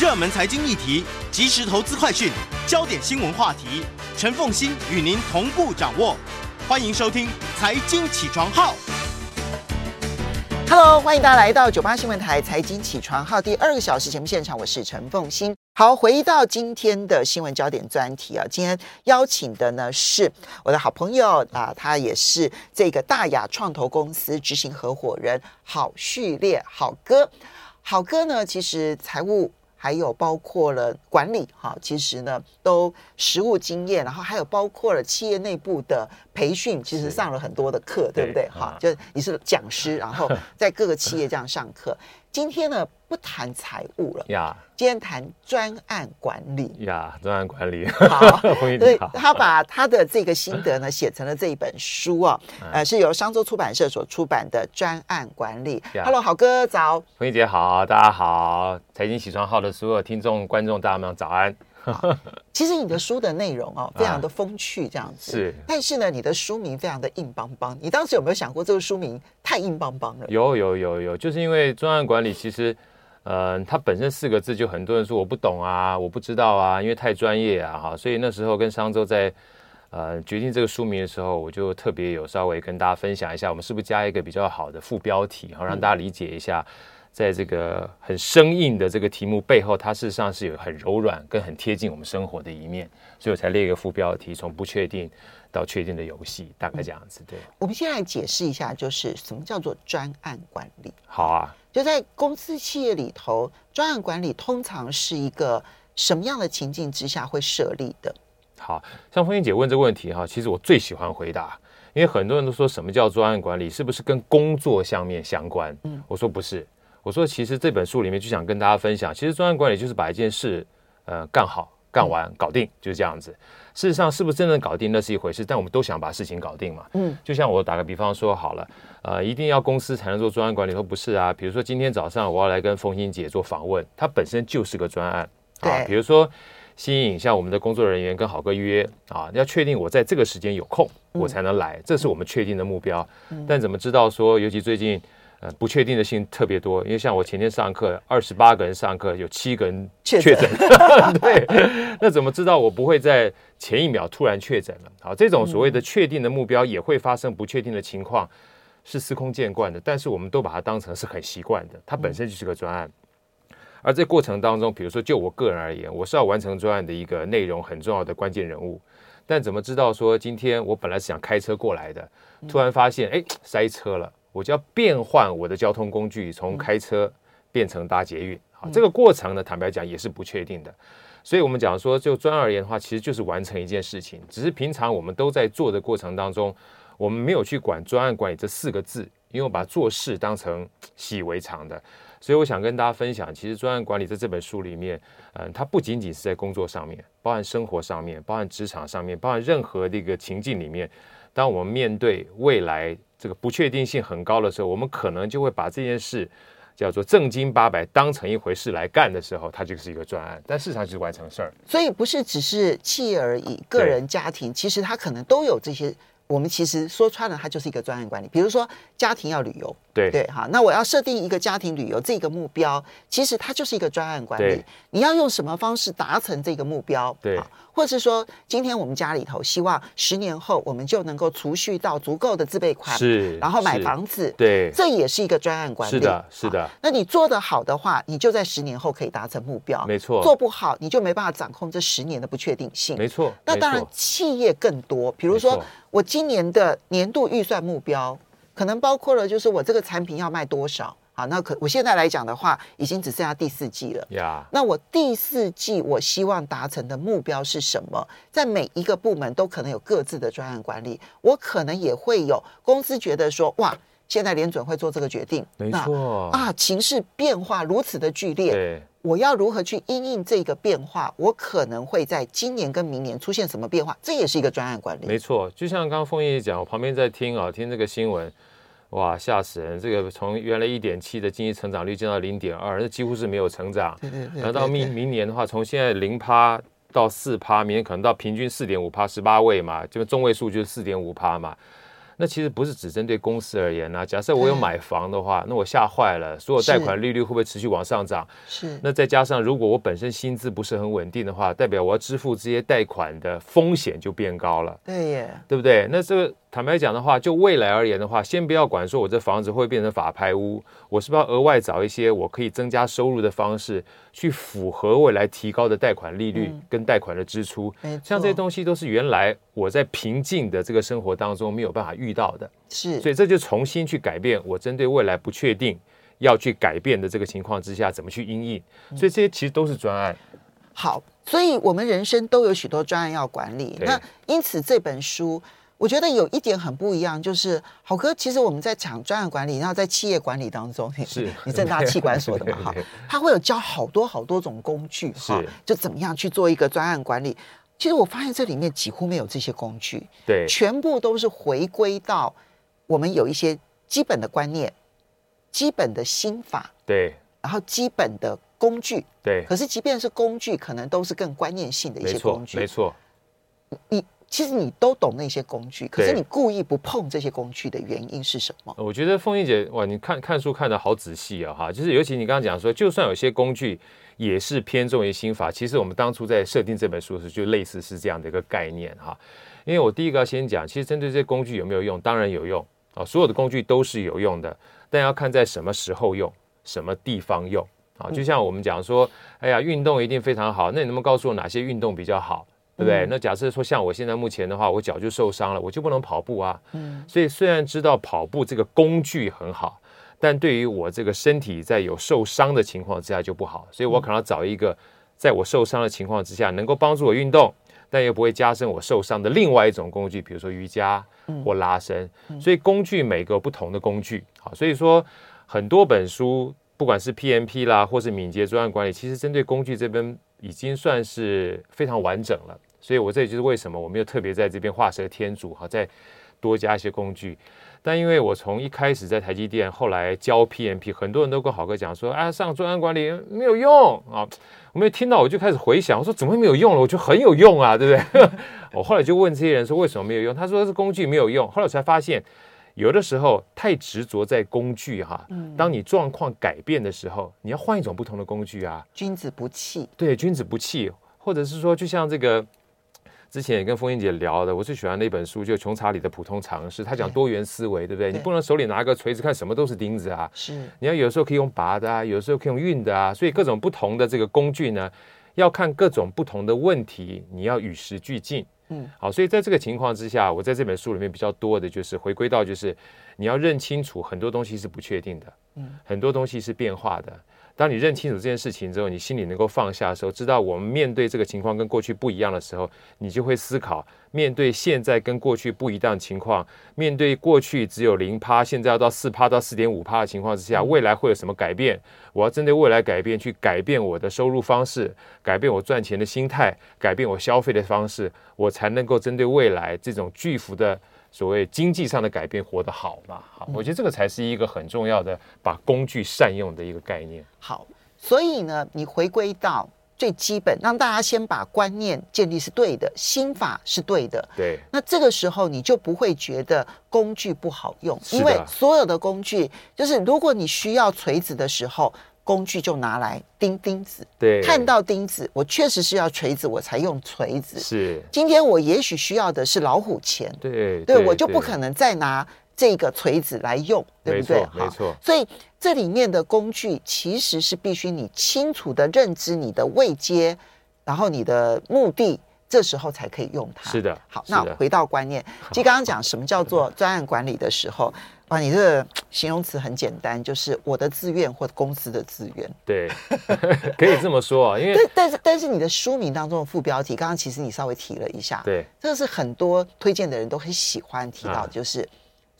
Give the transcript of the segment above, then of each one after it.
热门财经议题、即时投资快讯、焦点新闻话题，陈凤欣与您同步掌握。欢迎收听《财经起床号》。Hello，欢迎大家来到九八新闻台《财经起床号》第二个小时节目现场，我是陈凤欣。好，回到今天的新闻焦点专题啊，今天邀请的呢是我的好朋友啊，他也是这个大雅创投公司执行合伙人郝序列，郝哥。郝哥呢，其实财务还有包括了管理，哈，其实呢都实务经验，然后还有包括了企业内部的培训，其实上了很多的课，对不对？哈，就你是讲师，然后 在各个企业这样上课。今天呢，不谈财务了呀，yeah. 今天谈专案管理呀，专、案管理。好，所以他把他的这个心得呢写成了这一本书哦，呃，是由商周出版社所出版的专案管理。Hello，好哥早，凤馨姐好，大家好，财经起床号的所有听众观众大家们早安。其实你的书的内容哦，非常的风趣，这样子、啊、是。但是呢，你的书名非常的硬邦邦。你当时有没有想过这个书名太硬邦邦了？有有有有，就是因为专案管理，其实，呃，它本身四个字就很多人说我不懂啊，我不知道啊，因为太专业啊，哈。所以那时候跟商周在呃决定这个书名的时候，我就特别有稍微跟大家分享一下，我们是不是加一个比较好的副标题，好让大家理解一下。在这个很生硬的这个题目背后，它事实上是有很柔软跟很贴近我们生活的一面，所以我才列一个副标题：从不确定到确定的游戏，大概这样子。对，我们先来解释一下，就是什么叫做专案管理。好啊，就在公司企业里头，专案管理通常是一个什么样的情境之下会设立的？好，像风云姐问这个问题哈，其实我最喜欢回答，因为很多人都说什么叫专案管理，是不是跟工作上面相关？嗯，我说不是。我说，其实这本书里面就想跟大家分享，其实专案管理就是把一件事，呃，干好、干完、搞定，就是这样子。事实上，是不是真正搞定那是一回事，但我们都想把事情搞定嘛。嗯，就像我打个比方说好了，呃，一定要公司才能做专案管理，说不是啊。比如说今天早上我要来跟凤馨姐做访问，它本身就是个专案啊。比如说新颖，像我们的工作人员跟好哥约啊，要确定我在这个时间有空，我才能来，这是我们确定的目标。但怎么知道说，尤其最近。呃，不确定的性特别多，因为像我前天上课，二十八个人上课，有七个人确诊。对，那怎么知道我不会在前一秒突然确诊了？好，这种所谓的确定的目标也会发生不确定的情况，是司空见惯的。但是我们都把它当成是很习惯的，它本身就是个专案。而这过程当中，比如说就我个人而言，我是要完成专案的一个内容很重要的关键人物。但怎么知道说今天我本来是想开车过来的，突然发现哎塞车了。我就要变换我的交通工具，从开车变成搭捷运。好，这个过程呢，坦白讲也是不确定的。所以，我们讲说，就专案而言的话，其实就是完成一件事情。只是平常我们都在做的过程当中，我们没有去管专案管理这四个字，因为我把做事当成习以为常的。所以，我想跟大家分享，其实专案管理在这本书里面，嗯，它不仅仅是在工作上面，包含生活上面，包含职场上面，包含任何的一个情境里面，当我们面对未来。这个不确定性很高的时候，我们可能就会把这件事叫做正经八百当成一回事来干的时候，它就是一个专案，但事实上就是完成事儿。所以不是只是企业而已，个人家庭其实它可能都有这些。我们其实说穿了，它就是一个专案管理。比如说家庭要旅游，对对，好，那我要设定一个家庭旅游这个目标，其实它就是一个专案管理。你要用什么方式达成这个目标？对，或者是说，今天我们家里头希望十年后我们就能够储蓄到足够的自备款，是，然后买房子，对，这也是一个专案管理。是的，是的。那你做得好的话，你就在十年后可以达成目标。没错。做不好，你就没办法掌控这十年的不确定性。没错。那当然，企业更多，比如说。我今年的年度预算目标，可能包括了就是我这个产品要卖多少啊？那可我现在来讲的话，已经只剩下第四季了。呀，那我第四季我希望达成的目标是什么？在每一个部门都可能有各自的专案管理，我可能也会有公司觉得说，哇，现在联准会做这个决定，没错啊，情势变化如此的剧烈。对。我要如何去因应这个变化？我可能会在今年跟明年出现什么变化？这也是一个专案管理。没错，就像刚刚凤馨讲，我旁边在听啊，听这个新闻，哇，吓死人！这个从原来一点七的经济成长率降到零点二，那几乎是没有成长。对对对，对。然后到明明年的话，从现在零趴到四趴，明年可能到平均四点五趴，十八位嘛，就中位数就是四点五趴嘛。那其实不是只针对公司而言呢、啊。假设我有买房的话，那我吓坏了，所有贷款利率会不会持续往上涨？是。那再加上如果我本身薪资不是很稳定的话，代表我要支付这些贷款的风险就变高了。对耶，对不对？那这个。坦白讲的话，就未来而言的话，先不要管说我这房子会变成法拍屋，我是不是要额外找一些我可以增加收入的方式，去符合未来提高的贷款利率跟贷款的支出？嗯、像这些东西都是原来我在平静的这个生活当中没有办法遇到的，是，所以这就重新去改变我针对未来不确定要去改变的这个情况之下，怎么去应应？所以这些其实都是专案。好，所以我们人生都有许多专案要管理。那因此这本书。我觉得有一点很不一样，就是好哥，其实我们在讲专案管理，然后在企业管理当中，是。你正大企管所的嘛哈，他会有教好多好多种工具哈，就怎么样去做一个专案管理。其实我发现这里面几乎没有这些工具，对，全部都是回归到我们有一些基本的观念、基本的心法，对，然后基本的工具，对。可是即便是工具，可能都是更观念性的一些工具，没错，没错，你。其实你都懂那些工具，可是你故意不碰这些工具的原因是什么？我觉得凤英姐哇，你看看书看的好仔细啊哈！就是尤其你刚刚讲说，就算有些工具也是偏重于心法，其实我们当初在设定这本书的时候，就类似是这样的一个概念哈。因为我第一个要先讲，其实针对这些工具有没有用，当然有用啊，所有的工具都是有用的，但要看在什么时候用，什么地方用啊。就像我们讲说，哎呀，运动一定非常好，那你能不能告诉我哪些运动比较好？对不对？那假设说像我现在目前的话，我脚就受伤了，我就不能跑步啊。嗯。所以虽然知道跑步这个工具很好，但对于我这个身体在有受伤的情况之下就不好。所以我可能要找一个在我受伤的情况之下能够帮助我运动，但又不会加深我受伤的另外一种工具，比如说瑜伽或拉伸。所以工具每个不同的工具，好，所以说很多本书，不管是 PMP 啦，或是敏捷专案管理，其实针对工具这边已经算是非常完整了。所以，我这也就是为什么我没有特别在这边画蛇添足哈，再多加一些工具。但因为我从一开始在台积电，后来教 PMP，很多人都跟好哥讲说，啊，上专案管理没有用啊。我没有听到，我就开始回想，我说怎么会没有用了？我觉得很有用啊，对不对？我后来就问这些人说，为什么没有用？他说是工具没有用。后来我才发现，有的时候太执着在工具哈，当你状况改变的时候，你要换一种不同的工具啊。君子不器，对，君子不器，或者是说，就像这个。之前也跟风英姐聊的，我最喜欢那本书就《穷查理的普通常识》，他讲多元思维，对不对？对，你不能手里拿个锤子看什么都是钉子啊。是，你要有时候可以用拔的啊，有时候可以用运的啊。所以各种不同的这个工具呢，要看各种不同的问题，你要与时俱进。嗯，好，所以在这个情况之下，我在这本书里面比较多的就是回归到，就是你要认清楚很多东西是不确定的，嗯，很多东西是变化的。当你认清楚这件事情之后，你心里能够放下的时候，知道我们面对这个情况跟过去不一样的时候，你就会思考：面对现在跟过去不一样的情况，面对过去只有零趴，现在要到四趴到四点五趴的情况之下，未来会有什么改变？我要针对未来改变，去改变我的收入方式，改变我赚钱的心态，改变我消费的方式，我才能够针对未来这种巨幅的。所谓经济上的改变，活得好嘛？好，我觉得这个才是一个很重要的把工具善用的一个概念。好，所以呢，你回归到最基本，让大家先把观念建立是对的，心法是对的。对，那这个时候你就不会觉得工具不好用，因为所有的工具，就是如果你需要锤子的时候。工具就拿来钉钉子，对，看到钉子，我确实是要锤子，我才用锤子。是，今天我也许需要的是老虎钳，对，对，对，我就不可能再拿这个锤子来用，对不对？没错，没错。所以这里面的工具其实是必须你清楚的认知你的位阶，然后你的目的，这时候才可以用它。是的。好，那回到观念，其实刚刚讲什么叫做专案管理的时候。哇，你这个形容词很简单，就是我的自愿或公司的自愿。对，可以这么说啊，因为 但但是但是你的书名当中的副标题，刚刚其实你稍微提了一下，对，这个是很多推荐的人都很喜欢提到，就是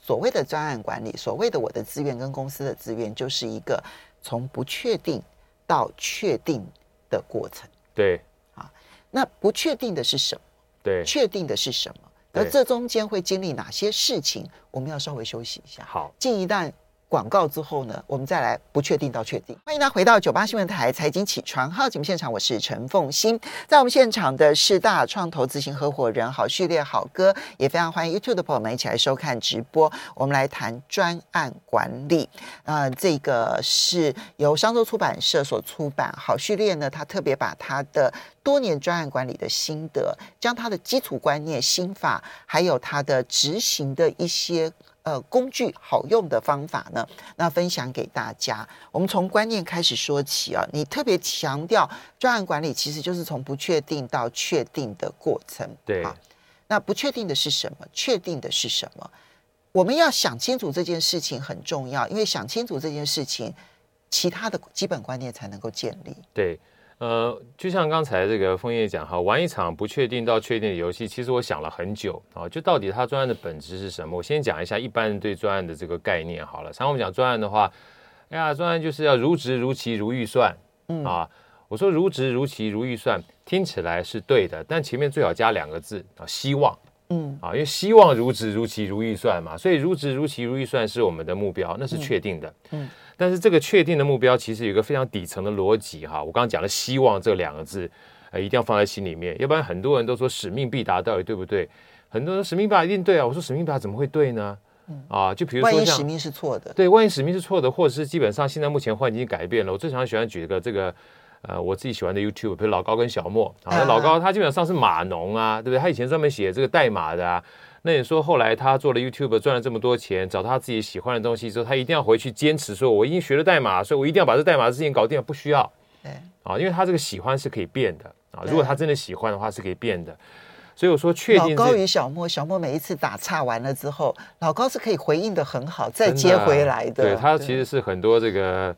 所谓的专案管理，所谓的我的资源跟公司的资源，就是一个从不确定到确定的过程。对，啊，那不确定的是什么？对，确定的是什么？而这中间会经历哪些事情？我们要稍微休息一下。好，进一段广告之后呢，我们再来不确定到确定。欢迎大家回到九八新闻台财经起床号节目现场，我是陈凤欣。在我们现场的是大创投执行合伙人郝旭烈郝哥，也非常欢迎 YouTube 的朋友们一起来收看直播。我们来谈专案管理，呃，这个是由商周出版社所出版。郝旭烈呢，他特别把他的多年专案管理的心得，将他的基础观念、心法，还有他的执行的一些。呃，工具好用的方法呢，那分享给大家。我们从观念开始说起啊。你特别强调专案管理其实就是从不确定到确定的过程。对。那不确定的是什么？确定的是什么？我们要想清楚这件事情很重要，因为想清楚这件事情，其他的基本观念才能够建立。对。呃，就像刚才这个枫叶讲哈，玩一场不确定到确定的游戏，其实我想了很久啊，就到底它专案的本质是什么？我先讲一下一般人对专案的这个概念好了。常我们讲专案的话，哎呀，专案就是要如职如期如预算，嗯啊，我说如职如期如预算，听起来是对的，但前面最好加两个字啊，希望，嗯啊，因为希望如职如期如预算嘛，所以如职如期如预算是我们的目标，那是确定的，嗯。嗯但是这个确定的目标其实有一个非常底层的逻辑哈，我刚刚讲了希望这两个字，呃，一定要放在心里面，要不然很多人都说使命必达，到底对不对？很多人使命必达一定对啊，我说使命必达怎么会对呢？啊，就比如说万一使命是错的，对，万一使命是错的，或者是基本上现在目前环境改变了，我最常喜欢举一个这个呃我自己喜欢的 YouTube，比如老高跟小莫啊，那老高他基本上是码农啊，对不对？他以前专门写这个代码的啊。那你说后来他做了 YouTube 赚了这么多钱，找到他自己喜欢的东西之后，他一定要回去坚持说，我已经学了代码，所以我一定要把这代码的事情搞定。不需要，对啊，因为他这个喜欢是可以变的啊。如果他真的喜欢的话，是可以变的。所以我说，确定老高与小莫，小莫每一次打岔完了之后，老高是可以回应的很好，再接回来的。对，他其实是很多这个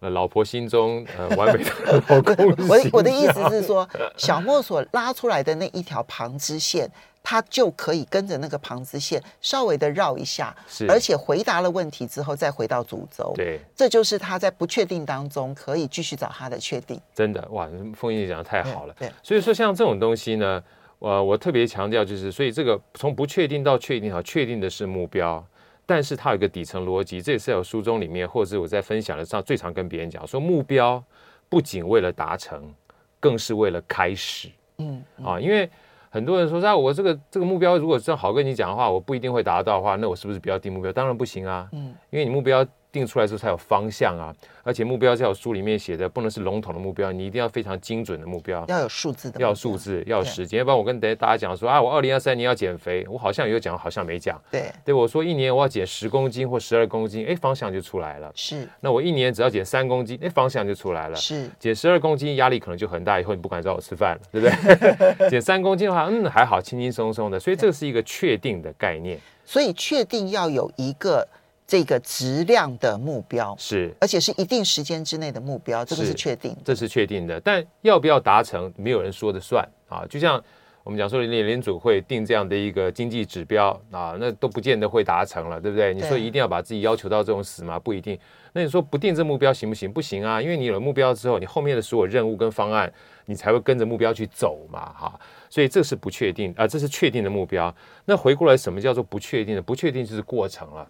呃老婆心中呃完美的 老公。我我的意思是说，小莫所拉出来的那一条旁支线。他就可以跟着那个旁支线稍微的绕一下，是，而且回答了问题之后再回到主轴，对，这就是他在不确定当中可以继续找他的确定。真的哇，凤馨讲的太好了，对，对，所以说像这种东西呢，呃，我特别强调就是，所以这个从不确定到确定，好，确定的是目标，但是它有一个底层逻辑，这也是有书中里面或者是我在分享的上最常跟别人讲说，目标不仅为了达成，更是为了开始，嗯，嗯。啊，因为。很多人说，那我这个这个目标，如果正好跟你讲的话，我不一定会达到的话，那我是不是不要定目标？当然不行啊，嗯，因为你目标。定出来之后才有方向啊，而且目标在我书里面写的不能是笼统的目标，你一定要非常精准的目标，要有数字的，要数字，要有时间。要不然我跟大家讲说啊，我二零二三年要减肥，我好像有讲，好像没讲。对，对我说一年我要减十公斤或十二公斤，哎，方向就出来了。是，那我一年只要减三公斤，哎，方向就出来了。是，减十二公斤压力可能就很大，以后你不敢找我吃饭了，对不对？减三公斤的话，嗯，还好，轻轻松松的。所以这是一个确定的概念。所以确定要有一个。这个质量的目标是，而且是一定时间之内的目标，这个是确定，这是确定的。但要不要达成，没有人说的算啊。就像我们讲说，联联组会定这样的一个经济指标啊，那都不见得会达成了，对不对？你说一定要把自己要求到这种死吗？不一定。那你说不定这目标行不行？不行啊，因为你有了目标之后，你后面的所有任务跟方案，你才会跟着目标去走嘛，哈。所以这是不确定啊，这是确定的目标。那回过来，什么叫做不确定的？不确定就是过程了。啊，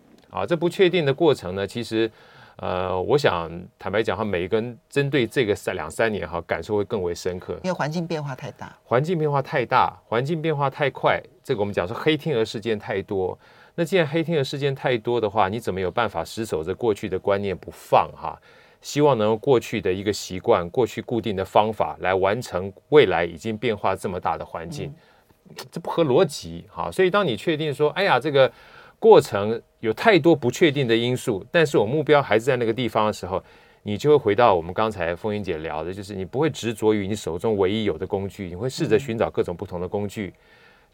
这不确定的过程呢，其实，呃，我想坦白讲哈，每一个人针对这个三两三年哈，感受会更为深刻，因为环境变化太大，环境变化太大，环境变化太快，这个我们讲说黑天鹅事件太多。那既然黑天鹅事件太多的话，你怎么有办法死守着过去的观念不放哈？希望能用过去的一个习惯、过去固定的方法来完成未来已经变化这么大的环境，嗯、这不合逻辑哈。所以当你确定说，哎呀，这个。过程有太多不确定的因素，但是我目标还是在那个地方的时候，你就会回到我们刚才风云姐聊的，就是你不会执着于你手中唯一有的工具，你会试着寻找各种不同的工具，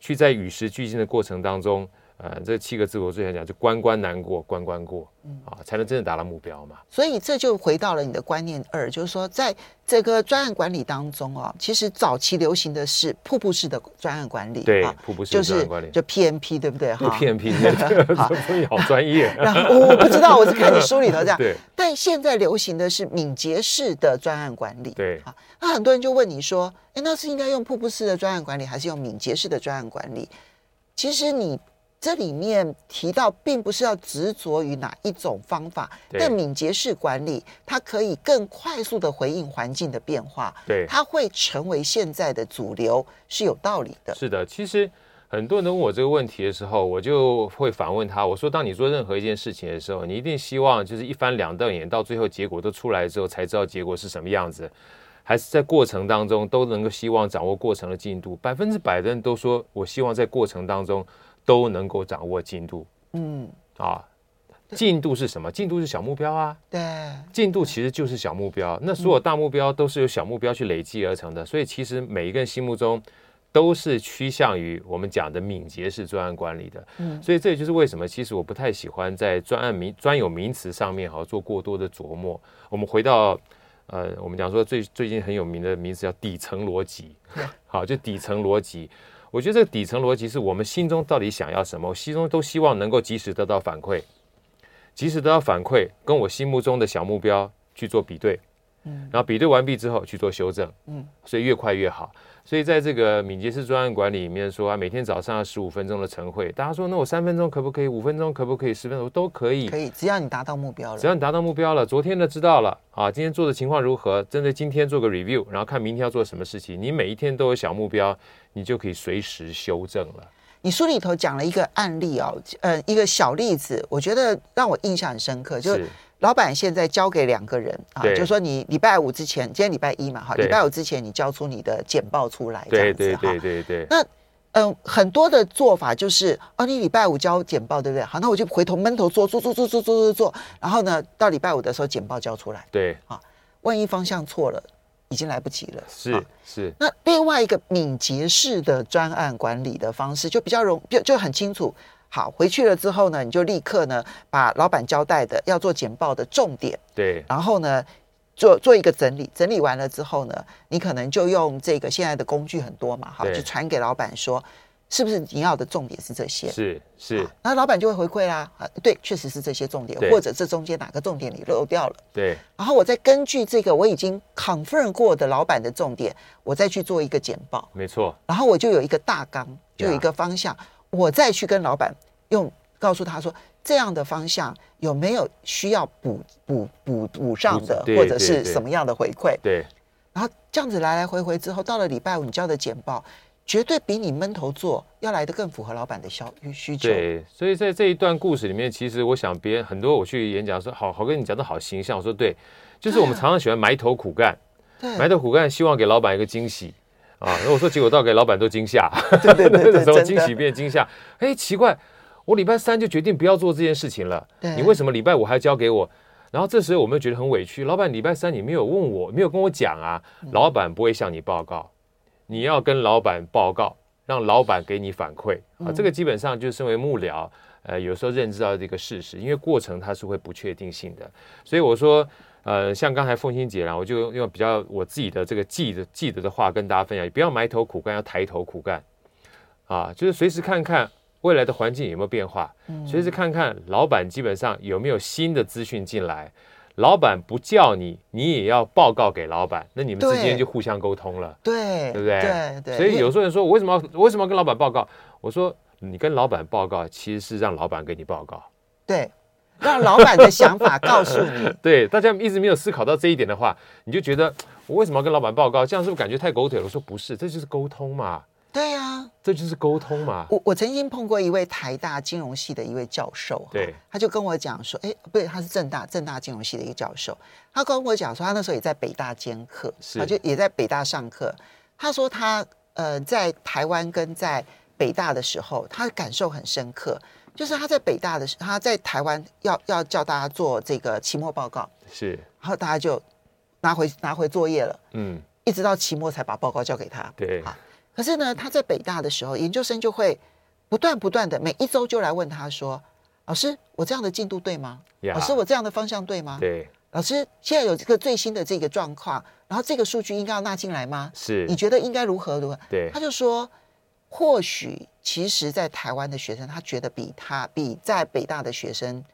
去在与时俱进的过程当中。呃，这七个字我最想讲，就关关难过关关过，嗯啊，才能真的达到目标嘛。所以这就回到了你的观念二，就是说，在这个专案管理当中哦，其实早期流行的是瀑布式的专案管理，对，瀑布式的专案管理，就 PMP 对不对？哈，PMP，好专业。然后我不知道，我是看你书里头这样。对。但现在流行的是敏捷式的专案管理，对。啊，那很多人就问你说，哎，那是应该用瀑布式的专案管理，还是用敏捷式的专案管理？其实你。这里面提到，并不是要执着于哪一种方法，但敏捷式管理，它可以更快速的回应环境的变化，对，它会成为现在的主流，是有道理的。是的，其实很多人都问我这个问题的时候，我就会反问他，我说：当你做任何一件事情的时候，你一定希望就是一翻两瞪眼，到最后结果都出来之后，才知道结果是什么样子，还是在过程当中都能够希望掌握过程的进度？百分之百的人都说我希望在过程当中。都能够掌握进度，嗯啊，进度是什么？进度是小目标啊，对，进度其实就是小目标。那所有大目标都是由小目标去累积而成的，所以其实每一个人心目中都是趋向于我们讲的敏捷式专案管理的。嗯，所以这也就是为什么，其实我不太喜欢在专案名专有名词上面哈做过多的琢磨。我们回到呃，我们讲说最最近很有名的名词叫底层逻辑，好，就底层逻辑。我觉得这个底层逻辑是我们心中到底想要什么？我心中都希望能够及时得到反馈，及时得到反馈，跟我心目中的小目标去做比对，嗯，然后比对完毕之后去做修正，嗯，所以越快越好。所以在这个敏捷式专案管理里面说啊，每天早上十五分钟的晨会，大家说那我三分钟可不可以？五分钟可不可以？十分钟都可以，可以，只要你达到目标了，只要你达到目标了，昨天的知道了啊，今天做的情况如何？针对今天做个 review，然后看明天要做什么事情。你每一天都有小目标，你就可以随时修正了。你书里头讲了一个案例哦，呃，一个小例子，我觉得让我印象很深刻，就是。老板现在交给两个人啊，就是说你礼拜五之前，今天礼拜一嘛，哈，礼拜五之前你交出你的简报出来，这样子哈。对对对对。那嗯，很多的做法就是，哦，你礼拜五交简报，对不对？好，那我就回头闷头做做做做做做做做，然后呢，到礼拜五的时候简报交出来。对，啊，万一方向错了，已经来不及了。是是。那另外一个敏捷式的专案管理的方式，就比较容就就很清楚。好，回去了之后呢，你就立刻呢把老板交代的要做简报的重点，对，然后呢做做一个整理，整理完了之后呢，你可能就用这个现在的工具很多嘛，好，就传给老板说，是不是你要的重点是这些？是是，那老板就会回馈啦，啊，对，确实是这些重点，或者这中间哪个重点你漏掉了？对，然后我再根据这个我已经 confirm 过的老板的重点，我再去做一个简报，没错，然后我就有一个大纲，就有一个方向。我再去跟老板用告诉他说，这样的方向有没有需要补补补补上的，或者是什么样的回馈？对。然后这样子来来回回之后，到了礼拜五你交的简报，绝对比你闷头做要来的更符合老板的消需求。对。所以在这一段故事里面，其实我想别人很多，我去演讲说，好好跟你讲的好形象。我说对，就是我们常常喜欢埋头苦干，对，埋头苦干，希望给老板一个惊喜。啊！那我说结果到给老板都惊吓，对 对对，那时候惊喜变惊吓。哎，奇怪，我礼拜三就决定不要做这件事情了，你为什么礼拜五还交给我？然后这时候我们觉得很委屈。老板礼拜三你没有问我，没有跟我讲啊。老板不会向你报告，你要跟老板报告，让老板给你反馈。啊，这个基本上就身为幕僚，呃，有时候认知到这个事实，因为过程它是会不确定性的，所以我说。呃，像刚才凤欣姐啦，我就用比较我自己的这个记得记得的话跟大家分享，不要埋头苦干，要抬头苦干，啊，就是随时看看未来的环境有没有变化，随时看看老板基本上有没有新的资讯进来，老板不叫你，你也要报告给老板，那你们之间就互相沟通了，对，对不对？对对。所以有时候人说，我为什么要为什么要跟老板报告？我说，你跟老板报告，其实是让老板给你报告，对。让老板的想法告诉你，对，大家一直没有思考到这一点的话，你就觉得我为什么要跟老板报告？这样是不是感觉太狗腿了？我说不是，这就是沟通嘛。对呀、啊，这就是沟通嘛。我我曾经碰过一位台大金融系的一位教授，对，他就跟我讲说，哎，不对，他是正大正大金融系的一个教授，他跟我讲说，他那时候也在北大兼课，他就也在北大上课。他说他呃在台湾跟在北大的时候，他感受很深刻。就是他在北大的时候，他在台湾要要叫大家做这个期末报告，是，然后大家就拿回拿回作业了，嗯，一直到期末才把报告交给他，对，好，可是呢，他在北大的时候，研究生就会不断不断的每一周就来问他说：“老师，我这样的进度对吗？老师，我这样的方向对吗？对，老师，现在有这个最新的这个状况，然后这个数据应该要纳进来吗？是，你觉得应该如何如何？对，他就说。”或许，其实，在台湾的学生，他觉得比他比在北大的学生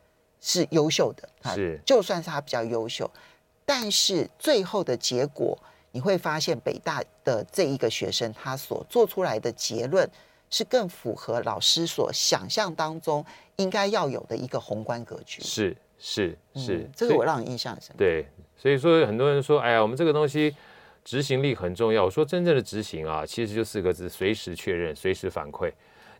是优秀的，是，就算是他比较优秀，但是最后的结果，你会发现北大的这一个学生，他所做出来的结论是更符合老师所想象当中应该要有的一个宏观格局。是是是、嗯，这个我让你印象深。对，所以说很多人说，哎呀，我们这个东西执行力很重要。我说真正的执行啊，其实就四个字：随时确认，随时反馈。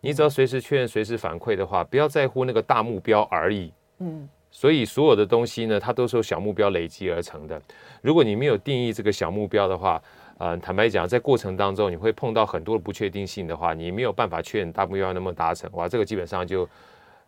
你只要随时确认、随时反馈的话，不要在乎那个大目标而已。嗯。所以所有的东西呢，它都是由小目标累积而成的。如果你没有定义这个小目标的话，呃，坦白讲，在过程当中你会碰到很多的不确定性的话，你没有办法确认大目标能不能达成，哇，这个基本上就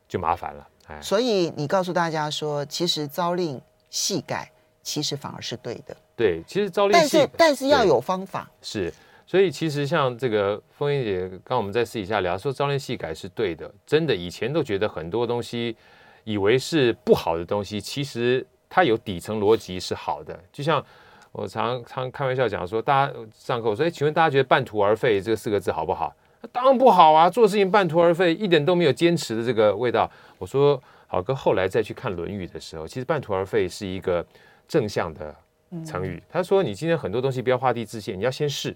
就麻烦了。哎，所以你告诉大家说，其实朝令夕改，其实反而是对的。对，其实朝令夕，但是但是要有方法。是，所以其实像这个凤英姐，刚刚我们在私底下聊说，朝令夕改是对的，真的，以前都觉得很多东西。以为是不好的东西，其实它有底层逻辑是好的。就像我常常开玩笑讲说，大家上课我说：“哎，请问大家觉得半途而废这四个字好不好？”当然不好啊！做事情半途而废，一点都没有坚持的这个味道。我说好哥，后来再去看《论语》的时候，其实半途而废是一个正向的成语。他说：“你今天很多东西不要画地自限，你要先试，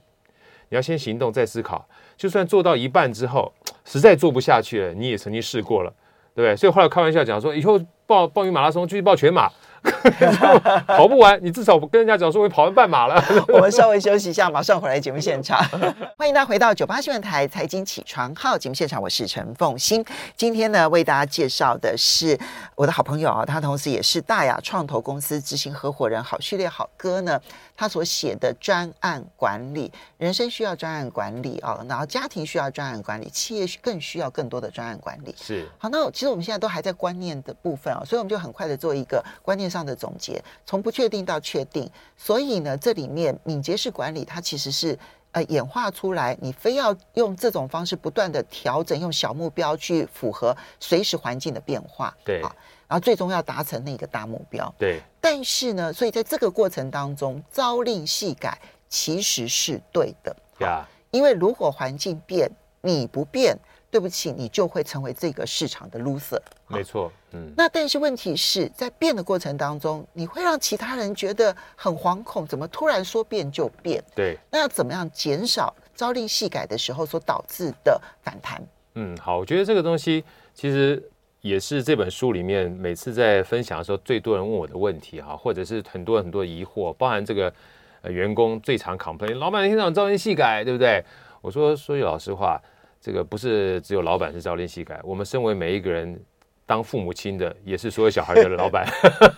你要先行动再思考。就算做到一半之后，实在做不下去了，你也曾经试过了。”对不对？所以后来开玩笑讲说，以后报报名马拉松就去报全马，跑不完，你至少跟人家讲说我跑完半马了。我们稍微休息一下，马上回来节目现场。欢迎大家回到九八新闻台财经起床号节目现场，我是陈凤欣。今天呢，为大家介绍的是我的好朋友啊，他同时也是大雅创投公司执行合伙人好序列好哥呢。他所写的专案管理，人生需要专案管理啊，然后家庭需要专案管理，企业更需要更多的专案管理。是好，那其实我们现在都还在观念的部分啊，所以我们就很快的做一个观念上的总结，从不确定到确定。所以呢，这里面敏捷式管理，它其实是呃演化出来，你非要用这种方式不断的调整，用小目标去符合随时环境的变化。对。然后最终要达成那个大目标。对，但是呢，所以在这个过程当中，朝令夕改其实是对的。呀，因为如果环境变，你不变，对不起，你就会成为这个市场的 loser。没错，嗯。那但是问题是在变的过程当中，你会让其他人觉得很惶恐，怎么突然说变就变？对。那要怎么样减少朝令夕改的时候所导致的反弹？嗯，好，我觉得这个东西其实。也是这本书里面每次在分享的时候，最多人问我的问题哈，或者是很多很多疑惑，包含这个呃员工最常 complain，老板一天到晚朝令夕改，对不对？我说说句老实话，这个不是只有老板是朝令夕改，我们身为每一个人当父母亲的，也是所有小孩的老板，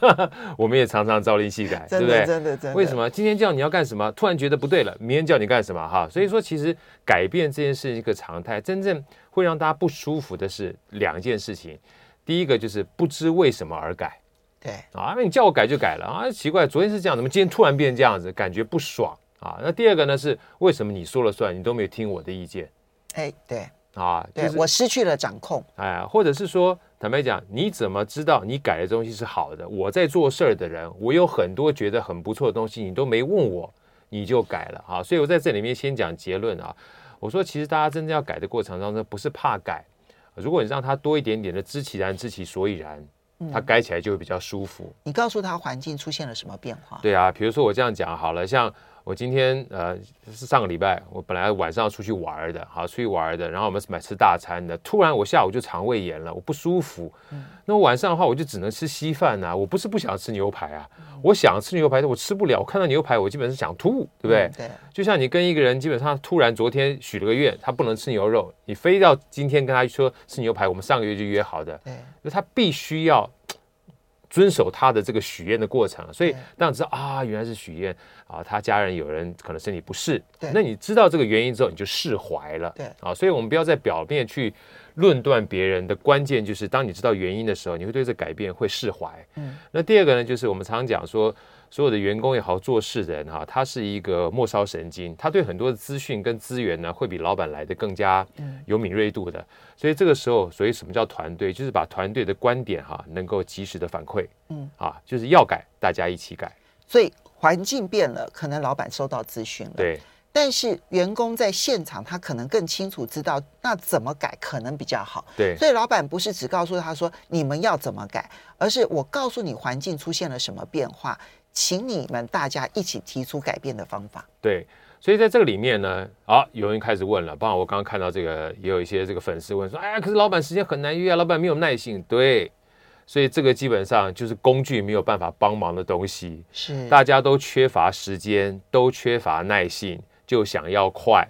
我们也常常朝令夕改，对不对？真的真的。为什么今天叫你要干什么，突然觉得不对了，明天叫你干什么哈？所以说，其实改变这件事情一个常态，真正。会让大家不舒服的是两件事情，第一个就是不知为什么而改，对啊，那你叫我改就改了啊，奇怪，昨天是这样，怎么今天突然变这样子，感觉不爽啊。那第二个呢是为什么你说了算，你都没有听我的意见？哎，对啊，就是、对我失去了掌控，哎，或者是说，坦白讲，你怎么知道你改的东西是好的？我在做事儿的人，我有很多觉得很不错的东西，你都没问我，你就改了啊。所以我在这里面先讲结论啊。我说，其实大家真正要改的过程当中，不是怕改，如果你让他多一点点的知其然，知其所以然，他改起来就会比较舒服。你告诉他环境出现了什么变化？对啊，比如说我这样讲好了，像。我今天呃是上个礼拜，我本来晚上要出去玩的，好出去玩的，然后我们买吃大餐的，突然我下午就肠胃炎了，我不舒服。嗯、那我晚上的话，我就只能吃稀饭呐、啊。我不是不想吃牛排啊，嗯、我想吃牛排，但我吃不了。我看到牛排，我基本是想吐，对不对？嗯、对。就像你跟一个人基本上突然昨天许了个愿，他不能吃牛肉，你非要今天跟他说吃牛排，我们上个月就约好的，对，就他必须要。遵守他的这个许愿的过程，所以当你知道啊，原来是许愿啊，他家人有人可能身体不适，那你知道这个原因之后，你就释怀了，对。啊，所以我们不要在表面去论断别人的关键，就是当你知道原因的时候，你会对这改变会释怀。嗯，那第二个呢，就是我们常常讲说。所有的员工也好，做事的人哈，他是一个末梢神经，他对很多的资讯跟资源呢，会比老板来的更加有敏锐度的。所以这个时候，所以什么叫团队？就是把团队的观点哈，能够及时的反馈，嗯，啊，就是要改，大家一起改。所以环境变了，可能老板收到资讯了，对。但是员工在现场，他可能更清楚知道那怎么改可能比较好。对，所以老板不是只告诉他说你们要怎么改，而是我告诉你环境出现了什么变化，请你们大家一起提出改变的方法。对，所以在这个里面呢，啊，有人开始问了，包括我刚刚看到这个，也有一些这个粉丝问说，哎呀，可是老板时间很难约啊，老板没有耐性。对，所以这个基本上就是工具没有办法帮忙的东西，是大家都缺乏时间，都缺乏耐性，就想要快。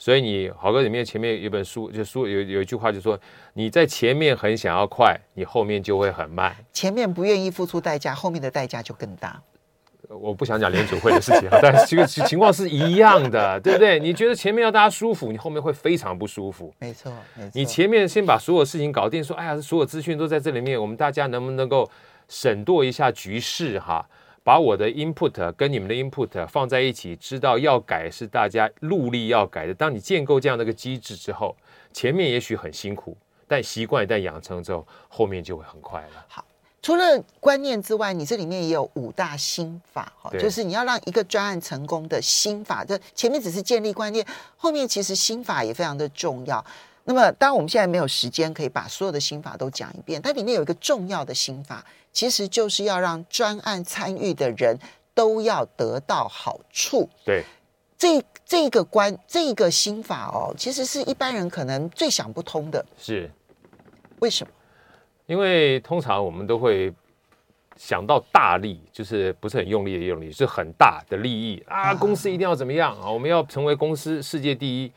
所以你好哥里面前面有本书，就书有有一句话就说，你在前面很想要快，你后面就会很慢。前面不愿意付出代价，后面的代价就更大。我不想讲联组会的事情，但这个情况是一样的，对不对？你觉得前面要大家舒服，你后面会非常不舒服。没错，没错。你前面先把所有事情搞定，说，哎呀，所有资讯都在这里面，我们大家能不能够审度一下局势哈？把我的 input 跟你们的 input 放在一起，知道要改是大家努力要改的。当你建构这样的一个机制之后，前面也许很辛苦，但习惯一旦养成之后，后面就会很快了。好，除了观念之外，你这里面也有五大心法哈，就是你要让一个专案成功的心法。这前面只是建立观念，后面其实心法也非常的重要。那么，当然我们现在没有时间可以把所有的心法都讲一遍，它里面有一个重要的心法。其实就是要让专案参与的人都要得到好处。对，这这个观这个心法哦，其实是一般人可能最想不通的。是，为什么？因为通常我们都会想到大利，就是不是很用力的用力，是很大的利益啊。公司一定要怎么样啊？我们要成为公司世界第一。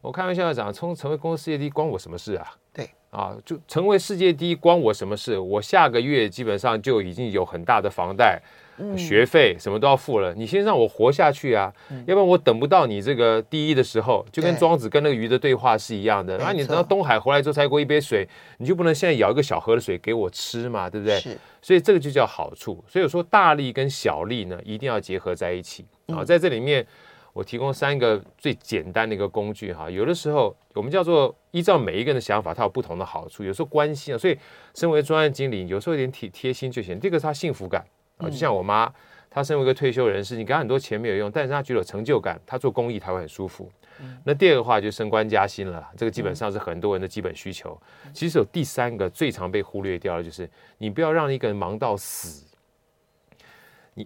我开玩笑讲，成成为公司世界第一关我什么事啊？对。啊，就成为世界第一关我什么事？我下个月基本上就已经有很大的房贷、嗯、学费什么都要付了。你先让我活下去啊，嗯、要不然我等不到你这个第一的时候，就跟庄子跟那个鱼的对话是一样的。那你等到东海回来之后才给我一杯水，你就不能现在舀一个小河的水给我吃嘛？对不对？是。所以这个就叫好处。所以说大利跟小利呢，一定要结合在一起啊，在这里面。我提供三个最简单的一个工具哈，有的时候我们叫做依照每一个人的想法，它有不同的好处。有时候关心啊，所以身为专案经理，有时候有点体贴心就行。这个是他幸福感啊，就像我妈，她身为一个退休人士，你给她很多钱没有用，但是她觉得有成就感，她做公益她会很舒服。那第二个话就升官加薪了，这个基本上是很多人的基本需求。其实有第三个最常被忽略掉的，就是你不要让一个人忙到死。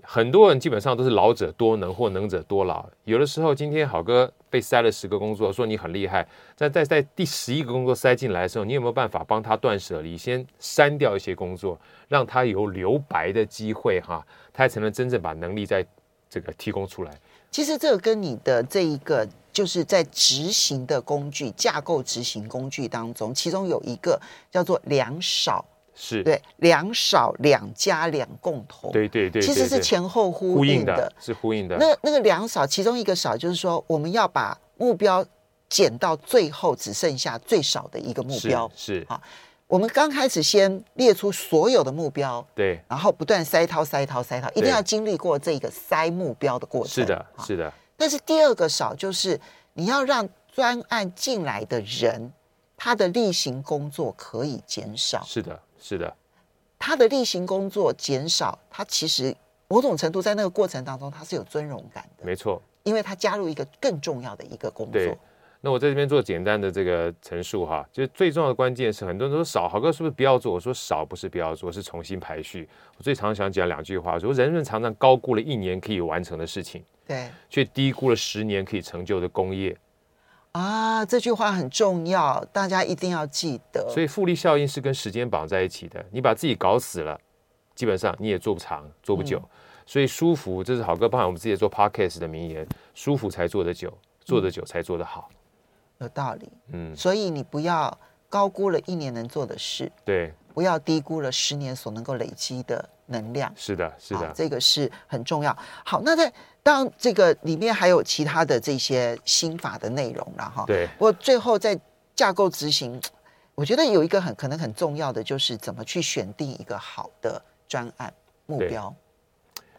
很多人基本上都是老者多能或能者多劳。有的时候，今天好哥被塞了十个工作，说你很厉害，在在在第十一个工作塞进来的时候，你有没有办法帮他断舍离，先删掉一些工作，让他有留白的机会哈，他才能真正把能力在这个提供出来。其实这个跟你的这一个就是在执行的工具架构执行工具当中，其中有一个叫做两少。是对，两少两加两共同，对对对，其实是前后呼应的，是呼应的。那那个两少，其中一个少就是说，我们要把目标减到最后只剩下最少的一个目标。是啊，我们刚开始先列出所有的目标，对，然后不断塞掏塞掏塞掏，一定要经历过这个塞目标的过程。是的，是的。但是第二个少就是你要让专案进来的人，他的例行工作可以减少。是的。是的，他的例行工作减少，他其实某种程度在那个过程当中，他是有尊荣感的。没错，因为他加入一个更重要的一个工作。对，那我在这边做简单的这个陈述哈，就是最重要的关键是，很多人说少，豪哥是不是不要做？我说少不是不要做，是重新排序。我最常想讲两句话，说人们常常高估了一年可以完成的事情，对，却低估了十年可以成就的工业。啊，这句话很重要，大家一定要记得。所以复利效应是跟时间绑在一起的。你把自己搞死了，基本上你也做不长，做不久。嗯、所以舒服，这是好哥，包含我们自己做 podcast 的名言：舒服才做得久，做得久才做得好。有道理。嗯，所以你不要高估了一年能做的事，对，不要低估了十年所能够累积的能量。是的，是的，这个是很重要。好，那在。当这个里面还有其他的这些心法的内容了哈，对。不过最后在架构执行，我觉得有一个很可能很重要的就是怎么去选定一个好的专案目标。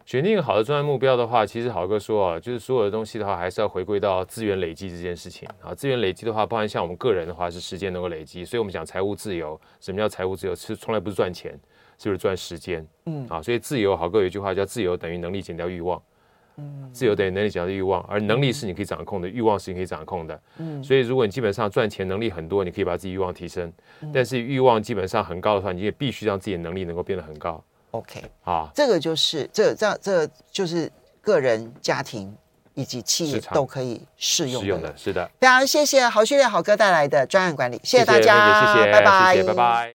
选定一个好的专案目标的话，其实豪哥说啊，就是所有的东西的话，还是要回归到资源累积这件事情啊。资源累积的话，包含像我们个人的话，是时间能够累积，所以我们讲财务自由。什么叫财务自由？其实从来不是赚钱，是不是赚时间？嗯啊，所以自由，好哥有一句话叫“自由等于能力减掉欲望”。嗯，自由等于能力减掉欲望，而能力是你可以掌控的，欲望是你可以掌控的。嗯，所以如果你基本上赚钱能力很多，你可以把自己欲望提升。但是欲望基本上很高的话，你也必须让自己的能力能够变得很高。OK 啊，这个就是这这这就是个人、家庭以及企业都可以适用的。适用的，是的。非常谢谢好序列好哥带来的专案管理，谢谢大家，谢谢，谢谢，拜拜，谢谢，拜拜。